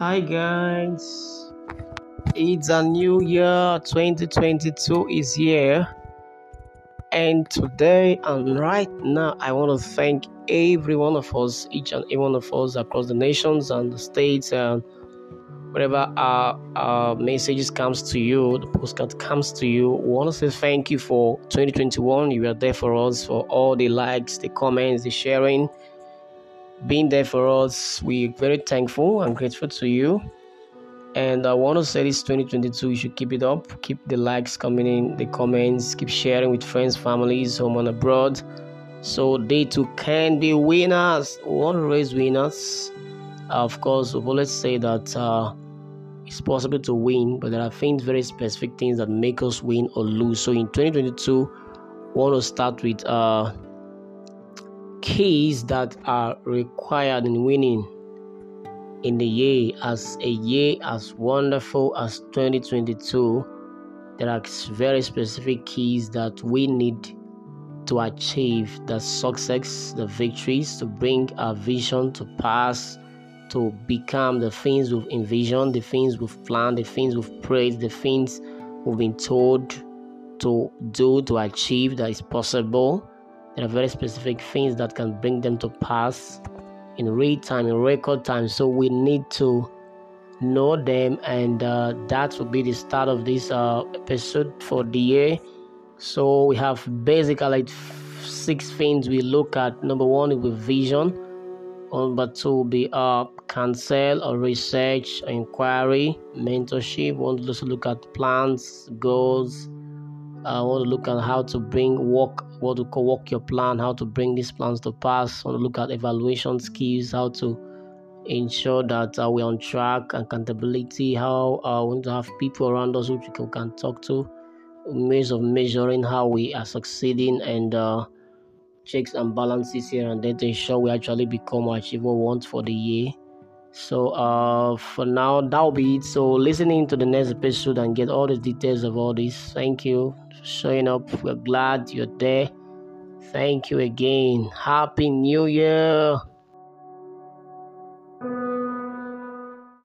Hi guys, it's a new year 2022 is here, and today and right now, I want to thank every one of us, each and every one of us across the nations and the states and wherever our, our messages comes to you, the postcard comes to you. We want to say thank you for 2021. You were there for us for all the likes, the comments, the sharing being there for us. We're very thankful and grateful to you. And I want to say this 2022, you should keep it up. Keep the likes coming in, the comments, keep sharing with friends, families, home and abroad. So they too can be winners. We want to raise winners. of course, we've always say that uh, it's possible to win, but there are things, very specific things that make us win or lose. So in 2022, we want to start with uh, keys that are required in winning in the year as a year as wonderful as 2022 there are very specific keys that we need to achieve the success the victories to bring our vision to pass to become the things we've envisioned the things we've planned the things we've prayed the things we've been told to do to achieve that is possible there are very specific things that can bring them to pass in real time, in record time. So we need to know them, and uh, that will be the start of this uh, episode for the year. So we have basically like six things we look at. Number one is vision. Number two will be uh, counsel or research, inquiry, mentorship. We want to also look at plans, goals. I want to look at how to bring work what to work your plan, how to bring these plans to pass. want to look at evaluation skills, how to ensure that uh, we're on track, accountability, how uh, we want to have people around us which we can, can talk to, ways of measuring how we are succeeding, and uh, checks and balances here and there to ensure we actually become or achieve what we want for the year. So uh, for now, that'll be it. So listening to the next episode and get all the details of all this. Thank you for showing up. We're glad you're there. Thank you again. Happy New Year.